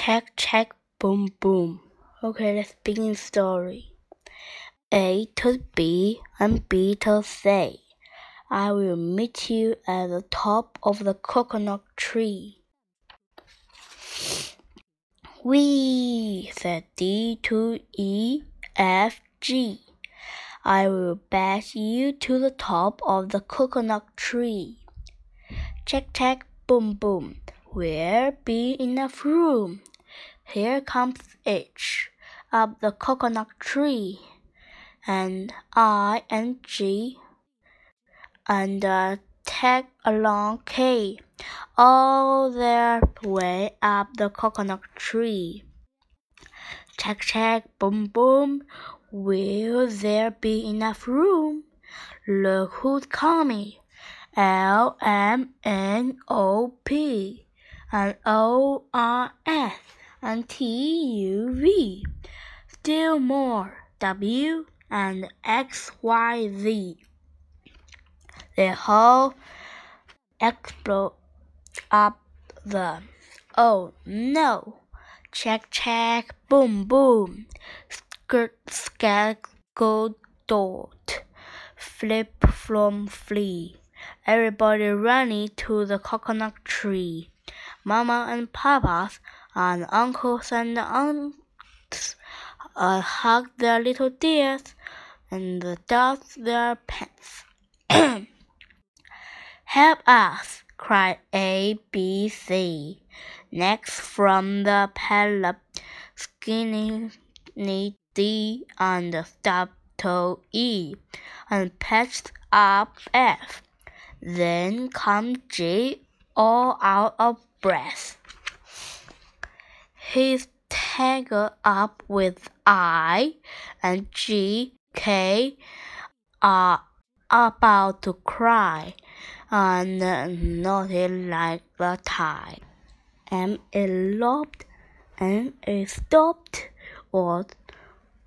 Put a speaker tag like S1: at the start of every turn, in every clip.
S1: check, check, boom, boom. Okay, let's begin story. A to B and B to C, I will meet you at the top of the coconut tree. We said D to E F G. I will bash you to the top of the coconut tree. Check, check, boom, boom. Where be enough room? Here comes H up the coconut tree, and I and G, and uh, tag along K, all their way up the coconut tree. Check, check, boom, boom. Will there be enough room? Look who's coming. L M N O P and O R S and T U V. Still more W and X Y Z. The whole explode up the oh no. Check check boom boom. Skirt scarecrow dot. Flip from flea. Everybody running to the coconut tree. Mama and papas and uncles and aunts uh, hug their little dears and dust their pants. Help us! cried A, B, C. Next from the pallet, skinny D and stub toe E, and patched up F. Then come G, all out of breath. He's tangled up with I and G, K are about to cry and naughty like the tide. M is lopped, N is stopped, or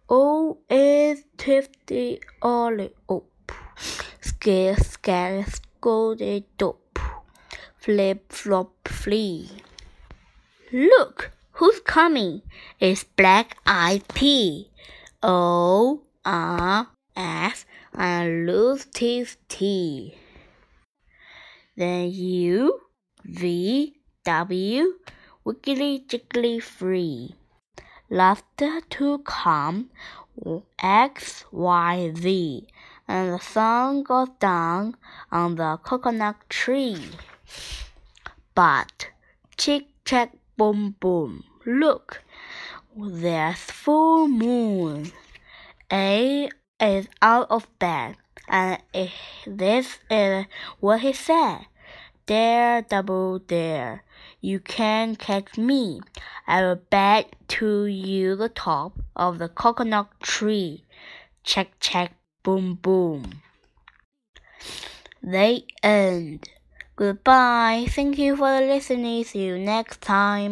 S1: O is twisty all up. Scare, scare, scolded dope. Flip, flop, flee. Look, who's coming? It's Black Eyed P. O R S and lose his T. Then U V W wiggly jiggly free. Laughter to come X Y Z and the sun goes down on the coconut tree. But chick check boom boom look there's full moon. A is out of bed, and this is what he said. Dare, double dare, you can catch me. I will bet to you the top of the coconut tree. Check, check, boom, boom. They end. Goodbye. Thank you for listening. See you next time.